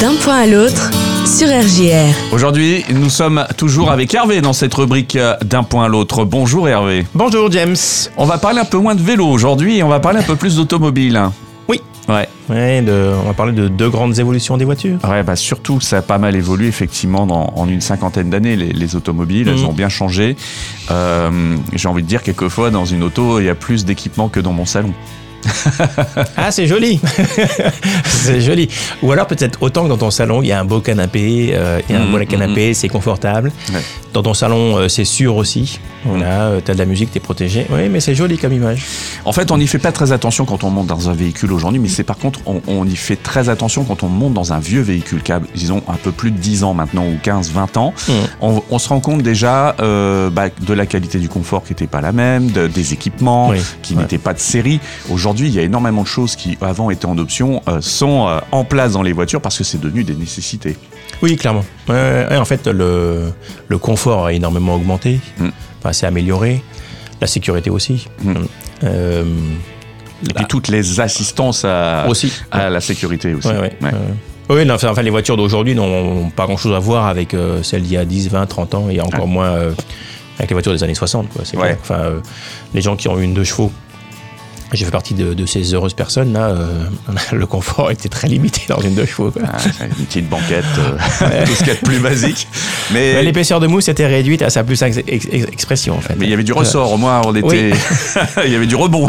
D'un point à l'autre sur RJR. Aujourd'hui, nous sommes toujours avec Hervé dans cette rubrique euh, d'un point à l'autre. Bonjour Hervé. Bonjour James. On va parler un peu moins de vélo aujourd'hui et on va parler un peu plus d'automobile. Oui. Ouais. Ouais, de- on va parler de deux grandes évolutions des voitures. Ouais, bah surtout, ça a pas mal évolué effectivement dans- en une cinquantaine d'années. Les, les automobiles, elles Mhm. ont bien changé. Euh, J'ai envie de dire quelquefois dans une auto, il y a plus d'équipement que dans mon salon. Ah, c'est joli. c'est joli. Ou alors peut-être autant que dans ton salon, il y a un beau canapé, euh, il y a un Mhm, beau canapé, c'est confortable. Ouais. Dans ton salon, euh, c'est sûr aussi. Voilà, euh, t'as de la musique, t'es protégé. Oui, mais c'est joli comme image. En fait, on n'y fait pas très attention quand on monte dans un véhicule aujourd'hui, mais c'est par contre, on, on y fait très attention quand on monte dans un vieux véhicule qui a, disons, un peu plus de 10 ans maintenant, ou 15, 20 ans. On, on se rend compte déjà euh, bah, de la qualité du confort qui n'était pas la même, de- des équipements Oui, qui ouais. n'étaient pas de série. Aujourd'hui, il y a énormément de choses qui, avant étaient en option, euh, sont euh, en place dans les voitures parce que c'est devenu des nécessités. Oui, clairement. En fait, le, le confort a énormément augmenté. Mm. Enfin, c'est amélioré. La sécurité aussi. Mm. Euh, Et puis toutes les assistances à, aussi. à la sécurité aussi. Ouais, ouais, Ouais. ouais. Oui, non, enfin, les voitures d'aujourd'hui n'ont pas grand chose à voir avec euh, celles d'il y a 10, 20, 30 ans et encore moins euh, avec les voitures des années 60. Quoi, c'est Ouais. clair. Enfin, euh, les gens qui ont une deux chevaux, j'ai fait partie de, de ces heureuses personnes là. euh, le confort était très limité dans une deux chevaux. quoi. Ah, une petite banquette, euh, tout ce qu'il y a de plus basique. Mais, Mais L'épaisseur de mousse était réduite à sa plus ex- ex- ex- expression en fait. mais il y avait du ressort, au moins on était. Oui. il y avait du rebond.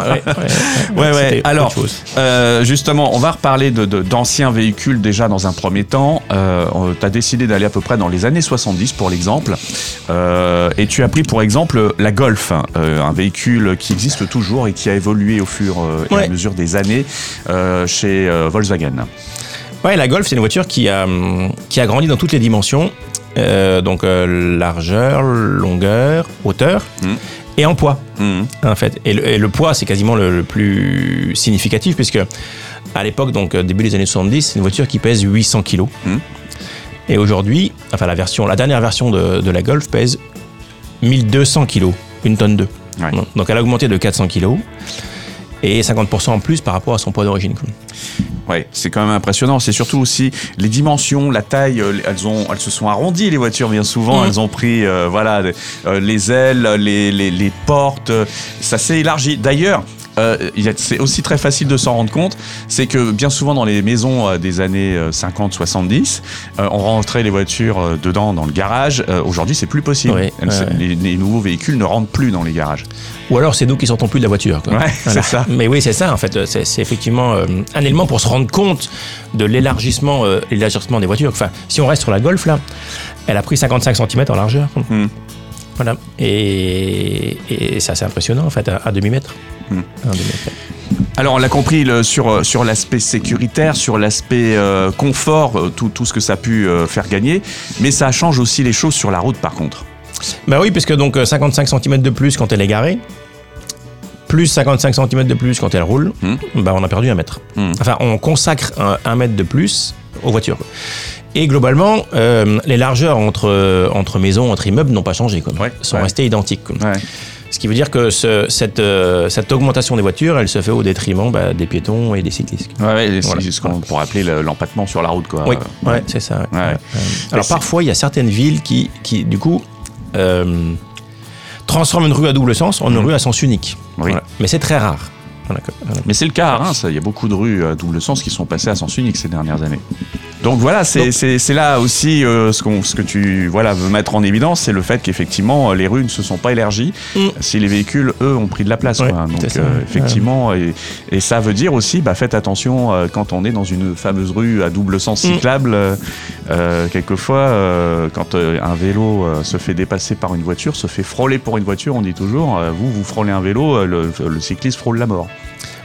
Ouais, ouais, Alors. Euh, justement, on va reparler de- d'anciens véhicules déjà dans un premier temps. Euh, tu as décidé d'aller à peu près dans les années 70 pour l'exemple. Et tu as pris pour exemple la Golf, hein, un véhicule qui existe toujours et qui a évolué au fur euh, et à mesure des années euh, chez euh, Volkswagen. Ouais, la Golf, c'est une voiture qui a, qui a grandi dans toutes les dimensions. Euh, donc euh, largeur, longueur, hauteur Mhm. et en poids, Mhm. en fait. Et le, et le poids, c'est quasiment le, le plus significatif puisque à l'époque, donc début des années 70, c'est une voiture qui pèse 800 kg. Mhm. Et aujourd'hui, enfin la version, la dernière version de, de la Golf pèse 1200 kg, une tonne 2. Ouais. Donc elle a augmenté de 400 kg et 50% en plus par rapport à son poids d'origine. Ouais, c'est quand même impressionnant. C'est surtout aussi les dimensions, la taille. euh, Elles ont, elles se sont arrondies les voitures bien souvent. Mhm. Elles ont pris, euh, voilà, euh, les ailes, les, les, les portes. Ça s'est élargi. D'ailleurs. Euh, c'est aussi très facile de s'en rendre compte, c'est que bien souvent dans les maisons euh, des années 50-70, on rentrait les voitures euh, dedans dans le garage. Euh, Aujourd'hui, c'est plus possible. Ouais, Elles- ouais, ouais. Les, les nouveaux véhicules ne rentrent plus dans les garages. Ou alors c'est nous qui sortons plus de la voiture. quoi. C'est ça. Mais oui, c'est ça en fait. C'est effectivement euh, un élément pour se rendre compte de l'élargissement, euh, l'élargissement des voitures. Enfin, si on reste sur la Golf là, elle a pris 55 cm en largeur. Hmm. Voilà. Et, et c'est assez impressionnant en fait à, à demi-mètre. Hmm. Demi-mètre. Alors, on l'a compris le- sur, euh, sur l'aspect sécuritaire, sur l'aspect euh, confort, euh, tout, tout ce que ça a pu euh, faire gagner, mais ça change aussi les choses sur la route par contre. Bah oui, parce que donc euh, 55 cm de plus quand elle est garée, plus 55 cm de plus quand elle roule, Hmm. bah on a perdu un mètre. Hmm. Enfin, on consacre un, un mètre de plus aux voitures. Et globalement, euh, les largeurs entre, euh, entre maisons, entre immeubles n'ont pas changé, quoi. Ouais, sont ouais. restées identiques. quoi. Ouais. Ce qui veut dire que ce- cette, euh, cette augmentation des voitures, elle se fait au détriment bah, des piétons et des cyclistes. Ouais, ouais, c'est ce qu'on pourrait appeler le- l'empattement sur la route. Quoi. Oui, ouais, c'est ça. Alors parfois, il y a certaines villes qui, qui du coup, euh, transforment une rue à double sens en une Mhm. rue à sens unique. Oui. Voilà. Mais c'est très rare. Voilà. Mais c'est le cas à Reims, il y a beaucoup de rues à double sens qui sont passées à sens unique ces dernières années. Donc voilà, c'est Donc- c'est- c'est là aussi euh, ce, qu'on- ce que tu voilà, veux mettre en évidence, c'est le fait qu'effectivement euh, les rues ne se sont pas élargies Mm. si les véhicules, eux, ont pris de la place. Ouais, quoi. Donc euh, effectivement, et, et ça veut dire aussi, bah, faites attention euh, quand on est dans une fameuse rue à double sens Mm. cyclable. euh, euh, quelquefois, euh, quand un vélo euh, se fait dépasser par une voiture, se fait frôler pour une voiture, on dit toujours, euh, vous, vous frôlez un vélo, le, le cycliste frôle la mort.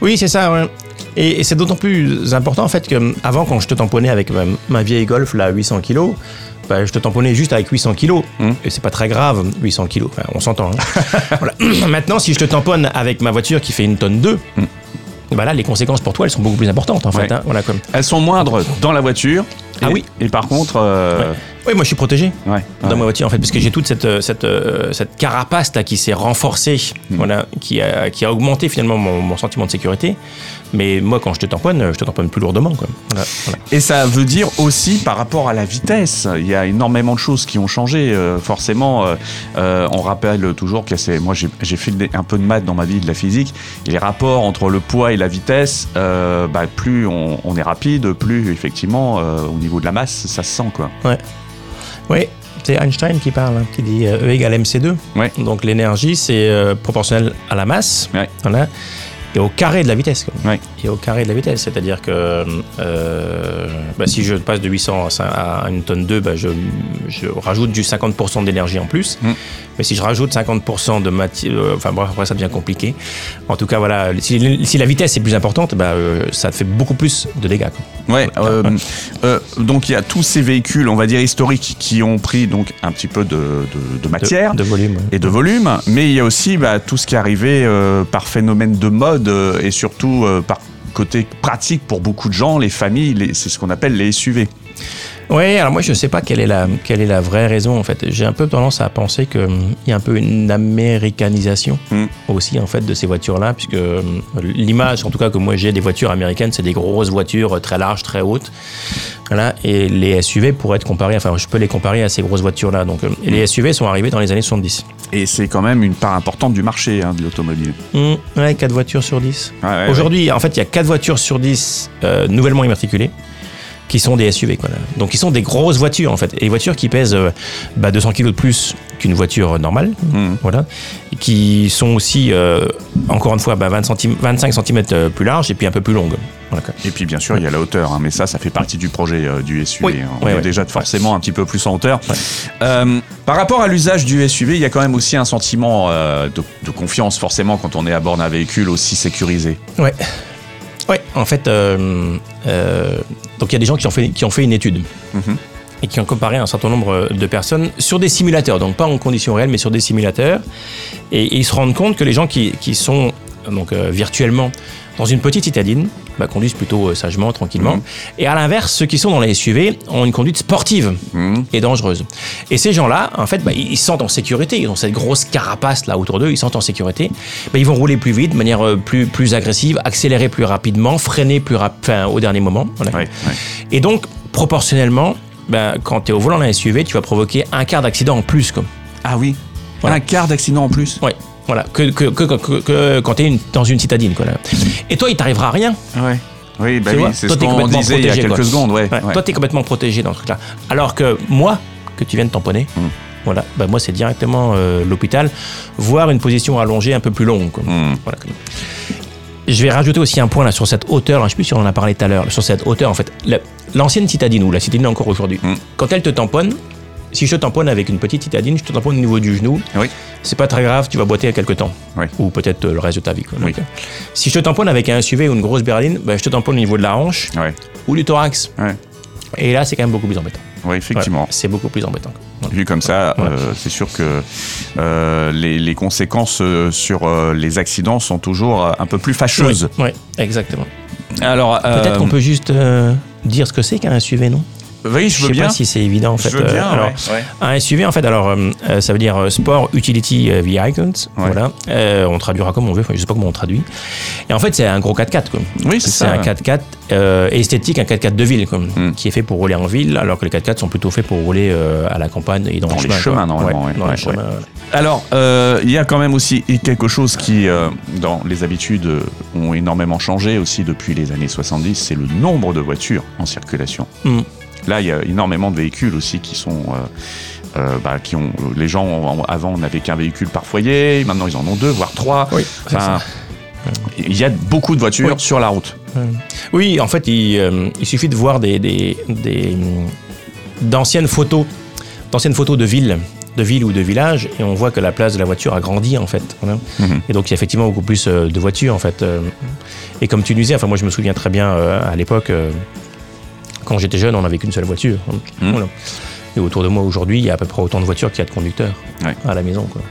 Oui, c'est ça. ouais. Et, et c'est d'autant plus important en fait que avant, quand je te tamponnais avec ma, ma vieille Golf là, 800 kg, bah, je te tamponnais juste avec 800 kg. Mm. Et c'est pas très grave, 800 kg. Enfin, on s'entend. hein. Voilà. Maintenant, si je te tamponne avec ma voiture qui fait une tonne 2, Mm. bah là, les conséquences pour toi, elles sont beaucoup plus importantes en fait. Hein. Voilà, comme. Elles sont moindres dans la voiture. Ah et, oui. Et par contre, euh, Oui, moi je suis protégé Ouais. dans ouais. ma voiture en fait, parce que j'ai toute cette, cette, euh, cette carapace là qui s'est renforcée, Mm. voilà, qui a, qui a augmenté finalement mon, mon sentiment de sécurité. Mais moi, quand je te tamponne, je te tamponne plus lourdement. Quoi. Voilà, voilà. Et ça veut dire aussi par rapport à la vitesse. Il y a énormément de choses qui ont changé. euh, forcément, euh, on rappelle toujours que c'est. Moi, j'ai fait un peu de maths dans ma vie, de la physique. Et les rapports entre le poids et la vitesse, euh, bah, plus on, on est rapide, plus effectivement, au niveau de la masse, ça se sent quoi. Oui, c'est Einstein qui parle, hein, qui dit euh, E égale mc2. Ouais. Donc l'énergie, c'est euh, proportionnel à la masse. Ouais. Voilà. Et au carré de la vitesse. Ouais. Et au carré de la vitesse. C'est-à-dire que euh, bah, si je passe de 800 à une tonne 2, bah, je, je rajoute du 50% d'énergie en plus. Mm. Mais si je rajoute 50% de matière. enfin bref, après ça devient compliqué. En tout cas, voilà. Si, si la vitesse est plus importante, bah, euh, ça fait beaucoup plus de dégâts. quoi. Ouais. euh, euh, donc il y a tous ces véhicules, on va dire historiques, qui ont pris donc un petit peu de, de- de De- matière. De, volume. et de volume, mais il y a aussi tout ce qui est arrivé euh, par phénomène de mode euh, et surtout euh, par côté pratique pour beaucoup de gens, les familles, les- c'est ce qu'on appelle les SUV. Oui, alors moi je sais pas quelle est la, quelle est la vraie raison en fait. J'ai un peu tendance à penser qu'il y a un peu une américanisation Mm. aussi en fait de ces voitures-là, puisque euh, l'image en tout cas que moi j'ai des voitures américaines, c'est des grosses voitures euh, très larges, très hautes. Voilà, et les SUV pourraient être comparés, enfin je peux les comparer à ces grosses voitures-là. Donc et les SUV sont arrivés dans les années 70. Et c'est quand même une part importante du marché hein, de l'automobile. Mm, ouais, 4 voitures sur 10. Ouais, ouais, Aujourd'hui, en fait, il y a 4 voitures sur 10 euh, nouvellement immatriculées qui sont des SUV. Quoi. Donc, qui sont des grosses voitures, en fait. Et des voitures qui pèsent euh, bah, 200 kg de plus qu'une voiture normale. ouais. Mhm. Voilà. Et qui sont aussi, euh, encore une fois, bah, 20 centim- 25 cm plus larges et puis un peu plus longues. Voilà. Et puis bien sûr, il y a la hauteur, hein, mais ça, ça fait partie du projet euh, du SUV. Oui. hein. On Ouais, est déjà forcément un petit peu plus en hauteur. Euh, par rapport à l'usage du SUV, il y a quand même aussi un sentiment euh, de, de confiance, forcément, quand on est à bord d'un véhicule aussi sécurisé. Ouais. Ouais, en fait, euh, euh, donc il y a des gens qui ont fait, qui ont fait une étude Mhm. et qui ont comparé un certain nombre de personnes sur des simulateurs, donc pas en conditions réelles, mais sur des simulateurs. Et, et ils se rendent compte que les gens qui, qui sont donc euh, virtuellement dans une petite citadine bah, conduisent plutôt euh, sagement, tranquillement. Mhm. Et à l'inverse, ceux qui sont dans les SUV ont une conduite sportive Mhm. et dangereuse. Et ces gens-là, en fait, bah, ils ils se sentent en sécurité. Ils ont cette grosse carapace là autour d'eux. Ils se sentent en sécurité. Bah, ils vont rouler plus vite, de manière euh, plus, plus agressive, accélérer plus rapidement, freiner plus rap- enfin, au dernier moment. Voilà. Et donc, proportionnellement, bah, quand tu es au volant d'un SUV, tu vas provoquer un quart d'accident en plus. Quoi. Ah oui Voilà. Un quart d'accident en plus Ouais. Voilà, que, que, que, que- que quand tu es dans une citadine. Quoi, là. Et toi, il t'arrivera rien. Ouais. Oui, bah oui, c'est ce qu'on disait il y a protégé, quelques quoi. secondes. Ouais. Toi, tu es complètement protégé dans ce truc-là. Alors que moi, que tu viens de tamponner, Mm. voilà, bah moi, c'est directement euh, l'hôpital, voire une position allongée un peu plus longue. quoi. Mm. Voilà, comme- Je vais rajouter aussi un point là sur cette hauteur. là, Je sais plus si on en a parlé tout à l'heure. Sur cette hauteur, en fait, la- l'ancienne citadine ou la citadine encore aujourd'hui, Mm. quand elle te tamponne, si je te tamponne avec une petite citadine, je te tamponne au niveau du genou. Oui. C'est pas très grave, tu vas boiter à quelques temps. Oui. Ou peut-être euh, le reste de ta vie. quoi. Oui. Donc, euh, si je te tamponne avec un SUV ou une grosse berline, bah, je te tamponne au niveau de la hanche ou du thorax. Et là, c'est quand même beaucoup plus embêtant. Ouais, effectivement. C'est beaucoup plus embêtant. Voilà. Vu comme ça, euh, c'est sûr que euh, les, les conséquences sur euh, les accidents sont toujours un peu plus fâcheuses. Oui, exactement. Alors, Peut-être qu'on peut juste dire ce que c'est qu'un SUV, non? Oui, je Je veux sais bien. pas si c'est évident en fait. je veux Euh, bien. alors, ouais, ouais. Un SUV, en fait, alors, euh, euh, ça veut dire euh, Sport Utility euh, Vehicles. Voilà. Euh, on traduira comme on veut. Je sais pas comment on traduit. Et en fait, c'est un gros 4x4. Quoi. Oui, c'est C'est ça. un 4x4 euh, esthétique, un 4x4 de ville, quoi, Mm. qui est fait pour rouler en ville, alors que les 4x4 sont plutôt faits pour rouler euh, à la campagne et dans, Dans le les chemin, chemins, normalement, ouais. dans Ouais, les chemins, ouais. voilà. Alors, euh, il y a quand même aussi quelque chose qui, euh, dans les habitudes, euh, ont énormément changé aussi depuis les années 70, c'est le nombre de voitures en circulation. Mm. Là, il y a énormément de véhicules aussi qui sont... euh, euh, bah, qui ont, les gens, ont- avant, on n'avait qu'un véhicule par foyer, maintenant ils en ont deux, voire trois. Oui, c'est Enfin, il y a beaucoup de voitures Oui. sur la route. Oui, en fait, il, euh, il suffit de voir des, des- des, hum, d'anciennes photos, d'anciennes photos de villes, de villes ou de villages, et on voit que la place de la voiture a grandi en fait. voilà. Mhm. Et donc il y a effectivement beaucoup plus euh, de voitures en fait. euh. Et comme tu disais, enfin moi je me souviens très bien euh, à l'époque, euh, quand j'étais jeune, on n'avait qu'une seule voiture. Voilà. Et autour de moi aujourd'hui, il y a à peu près autant de voitures qu'il y a de conducteurs Ouais. à la maison. Quoi.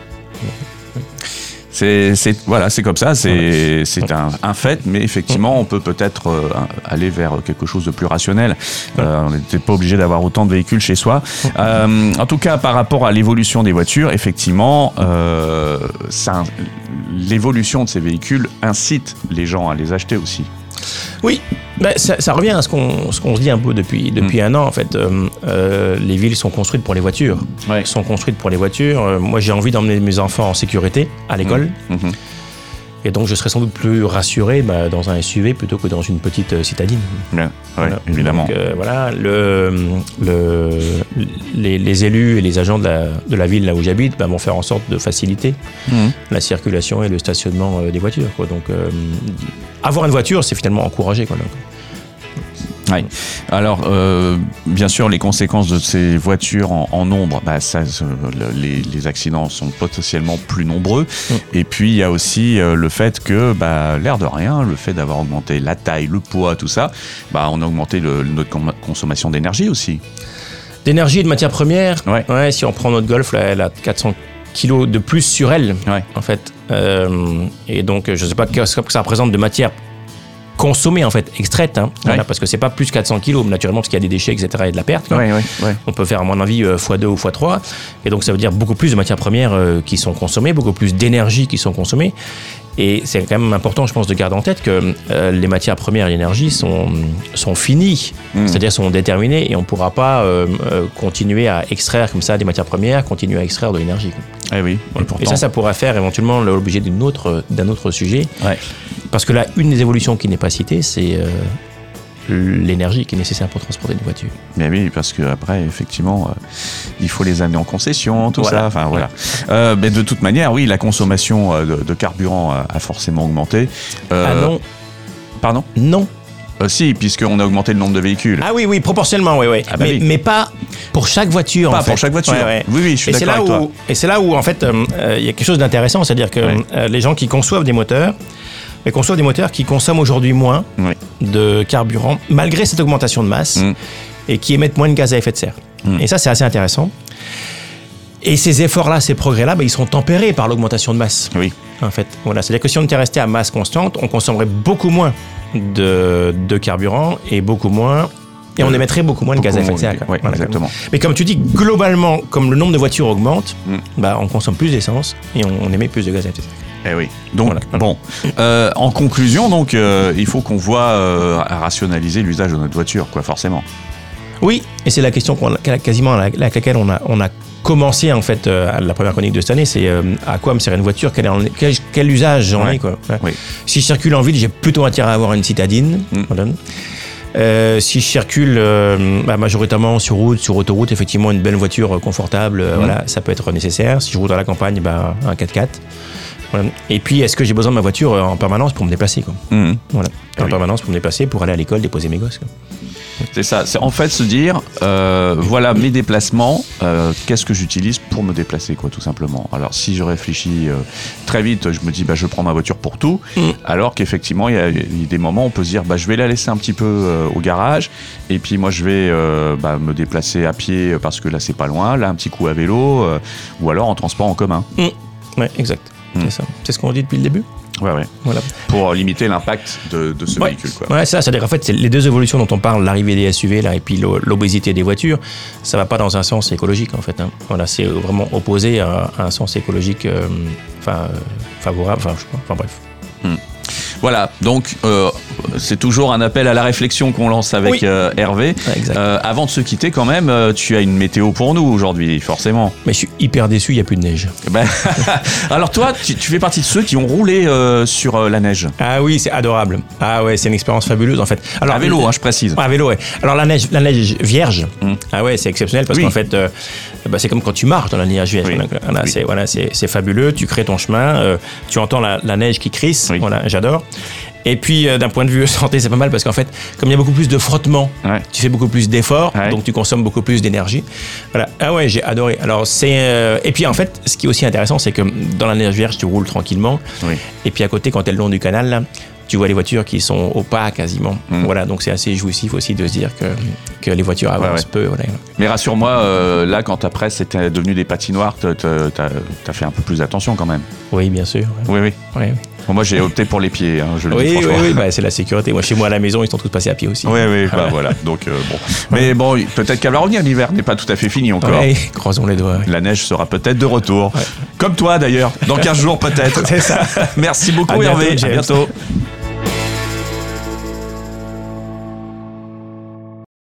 C'est, c'est- voilà, c'est comme ça, c'est, un, un fait, mais effectivement, on peut peut-être euh, aller vers quelque chose de plus rationnel. Euh, on n'était pas obligé d'avoir autant de véhicules chez soi. Euh, en tout cas, par rapport à l'évolution des voitures, effectivement, euh, l'évolution de ces véhicules incite les gens à les acheter aussi. Oui, ben, ça, ça revient à ce qu'on ce qu'on se dit un peu depuis, depuis un an. En fait, Euh, euh, les villes sont construites pour les voitures. Ouais. sont construites pour les voitures. Euh, moi, j'ai envie d'emmener mes enfants en sécurité à l'école. Mhm. Et donc, je serais sans doute plus rassuré bah, dans un SUV plutôt que dans une petite euh, citadine. Bien, ouais, Voilà. évidemment. Donc, euh, voilà, le, le, les, les élus et les agents de la, de la ville là où j'habite bah, vont faire en sorte de faciliter Mhm. la circulation et le stationnement euh, des voitures. Quoi. Donc, euh, avoir une voiture, c'est finalement encouragé. Quoi, donc. Ouais. Alors, euh, bien sûr, les conséquences de ces voitures en, en nombre, bah, ça, les, les accidents sont potentiellement plus nombreux. Mm. Et puis, il y a aussi euh, le fait que, bah, l'air de rien, le fait d'avoir augmenté la taille, le poids, tout ça, bah, on a augmenté le- notre consommation d'énergie aussi. D'énergie et de matières premières, Ouais. si on prend notre Golf, là, elle a 400 kilos de plus sur elle, Ouais. en fait. Euh, et donc, je ne sais pas ce que ça représente de matière consommée, en fait, extraite, hein, voilà, parce que c'est pas plus 400 kilos, naturellement, parce qu'il y a des déchets, etc., et de la perte. Ouais, ouais. On peut faire, à mon avis, euh, x2 ou x3. Et donc, ça veut dire beaucoup plus de matières premières euh, qui sont consommées, beaucoup plus d'énergie qui sont consommées. Et c'est quand même important, je pense, de garder en tête que euh, les matières premières et l'énergie sont, sont finies, Mm. c'est-à-dire sont déterminées, et on ne pourra pas euh, euh, continuer à extraire comme ça des matières premières, continuer à extraire de l'énergie. Eh oui. Et pourtant, Et ça, ça pourrait faire éventuellement l'objet d'une autre, d'un autre sujet. Ouais. Parce que là, une des évolutions qui n'est pas citée, c'est euh, l'énergie qui est nécessaire pour transporter une voiture. Mais oui, parce que après, effectivement, euh, il faut les amener en concession, tout Voilà. ça. Enfin voilà. Euh, mais de toute manière, oui, la consommation de, de carburant a, forcément augmenté. Euh, ah non, Pardon? Non. Si, puisqu'on a augmenté le nombre de véhicules. Ah oui, oui, proportionnellement, oui, oui. Ah bah mais, oui. mais pas pour chaque voiture. Pas en fait. pour chaque voiture. Ouais, ouais. Oui, oui, je suis d'accord avec où, et c'est là où, en fait, il y a quelque chose d'intéressant, c'est-à-dire que Ouais. les gens qui conçoivent des moteurs, mais conçoivent des moteurs qui consomment aujourd'hui moins Oui. de carburant, malgré cette augmentation de masse, Mm. et qui émettent moins de gaz à effet de serre. Mm. Et ça, c'est assez intéressant. Et ces efforts-là, ces progrès-là, bah, ils sont tempérés par l'augmentation de masse. Oui. En fait, voilà, c'est-à-dire que si on était resté à masse constante, on consommerait beaucoup moins de, de carburant et beaucoup moins, et on Euh, émettrait beaucoup moins de gaz à effet de serre. oui, Voilà, exactement. mais comme tu dis, globalement, comme le nombre de voitures augmente, Mm. bah, on consomme plus d'essence et on, on émet plus de gaz à effet de serre. Eh oui. Donc, Voilà. bon. Euh, en conclusion, donc, euh, il faut qu'on voit euh, à rationaliser l'usage de notre voiture, quoi, forcément. Oui, et c'est la question qu'on a- quasiment avec laquelle on a, on a commencé en fait euh, la première chronique de cette année, c'est euh, à quoi me sert une voiture, quel, en est- quel, quel usage j'en Ouais. ai quoi. Ouais. Oui. Si je circule en ville, j'ai plutôt intérêt à avoir une citadine. Mm. Voilà. Euh, si je circule bah, majoritairement sur route, sur autoroute, effectivement une belle voiture confortable, Mm. voilà, ça peut être nécessaire. Si je roule dans la campagne, bah, un 4x4. Voilà. Et puis, est-ce que j'ai besoin de ma voiture euh, en permanence pour me déplacer quoi? Mhm. Voilà. En Oui. permanence pour me déplacer, pour aller à l'école, déposer mes gosses. quoi. C'est ça. C'est en fait se dire, euh, voilà mes déplacements, euh, qu'est-ce que j'utilise pour me déplacer, quoi, tout simplement. Alors, si je réfléchis euh, très vite, je me dis, bah, je prends ma voiture pour tout. Mm. Alors qu'effectivement, il y, a il y a des moments où on peut se dire, bah, je vais la laisser un petit peu au garage. Et puis, moi, je vais bah, me déplacer à pied parce que là, c'est pas loin. Là, un petit coup à vélo. ou alors en transport en commun. Ouais, exact. C'est ça. C'est ce qu'on dit depuis le début. Ouais, ouais. Voilà. Pour limiter l'impact de, de ce Ouais. véhicule, quoi. Ouais, ça, c'est-à-dire qu'en fait, les deux évolutions dont on parle, l'arrivée des SUV là, et puis l'o- l'obésité des voitures, ça va pas dans un sens écologique en fait. hein. Voilà, c'est vraiment opposé à, à un sens écologique, euh, enfin euh, favorable, enfin, je sais pas, enfin bref. Voilà, donc euh, c'est toujours un appel à la réflexion qu'on lance avec Oui. euh, Hervé. Euh, avant de se quitter, quand même, euh, tu as une météo pour nous aujourd'hui, forcément. Mais je suis hyper déçu, il y a plus de neige. Ben, alors toi, tu, tu fais partie de ceux qui ont roulé euh, sur la neige. Ah oui, c'est adorable. Ah ouais, c'est une expérience fabuleuse en fait. Alors à vélo, hein, je précise. À vélo, ouais. Alors la neige, la neige vierge, Mm. ah ouais, c'est exceptionnel parce Oui. qu'en fait, bah, c'est comme quand tu marches dans la neige vierge. Oui. Voilà, c'est voilà, fabuleux. Tu crées ton chemin, tu entends la, la neige qui crisse. Voilà, j'adore. Et puis euh, d'un point de vue santé, c'est pas mal parce qu'en fait, comme il y a beaucoup plus de frottement, Ouais. tu fais beaucoup plus d'efforts, Ouais. donc tu consommes beaucoup plus d'énergie. Voilà. Ah ouais, j'ai adoré. Alors c'est euh, et puis en fait, ce qui est aussi intéressant, c'est que dans la neige vierge, tu roules tranquillement. Oui. Et puis à côté, quand t'es le long du canal, là, tu vois les voitures qui sont au pas quasiment. Mm. Voilà, donc c'est assez jouissif aussi de se dire que, que les voitures avancent ouais. peu. voilà. Mais rassure-moi, euh, là, quand après c'était devenu des patinoires, t'as- t'as fait un peu plus attention quand même. Oui, bien sûr. Oui, oui. Oui, oui. Bon, moi, j'ai opté pour les pieds, hein, je le dis Oui, oui, franchement. oui, bah, c'est la sécurité. Moi, chez moi à la maison, ils sont tous passés à pied aussi. Oui, oui, bah, voilà. Donc, euh, bon. Mais bon, peut-être qu'elle va revenir. L'hiver n'est pas tout à fait fini encore. Ouais, croisons les doigts. ouais. La neige sera peut-être de retour. Comme toi d'ailleurs, dans 15 jours peut-être. C'est ça. Merci beaucoup À bientôt, Hervé. À James. bientôt.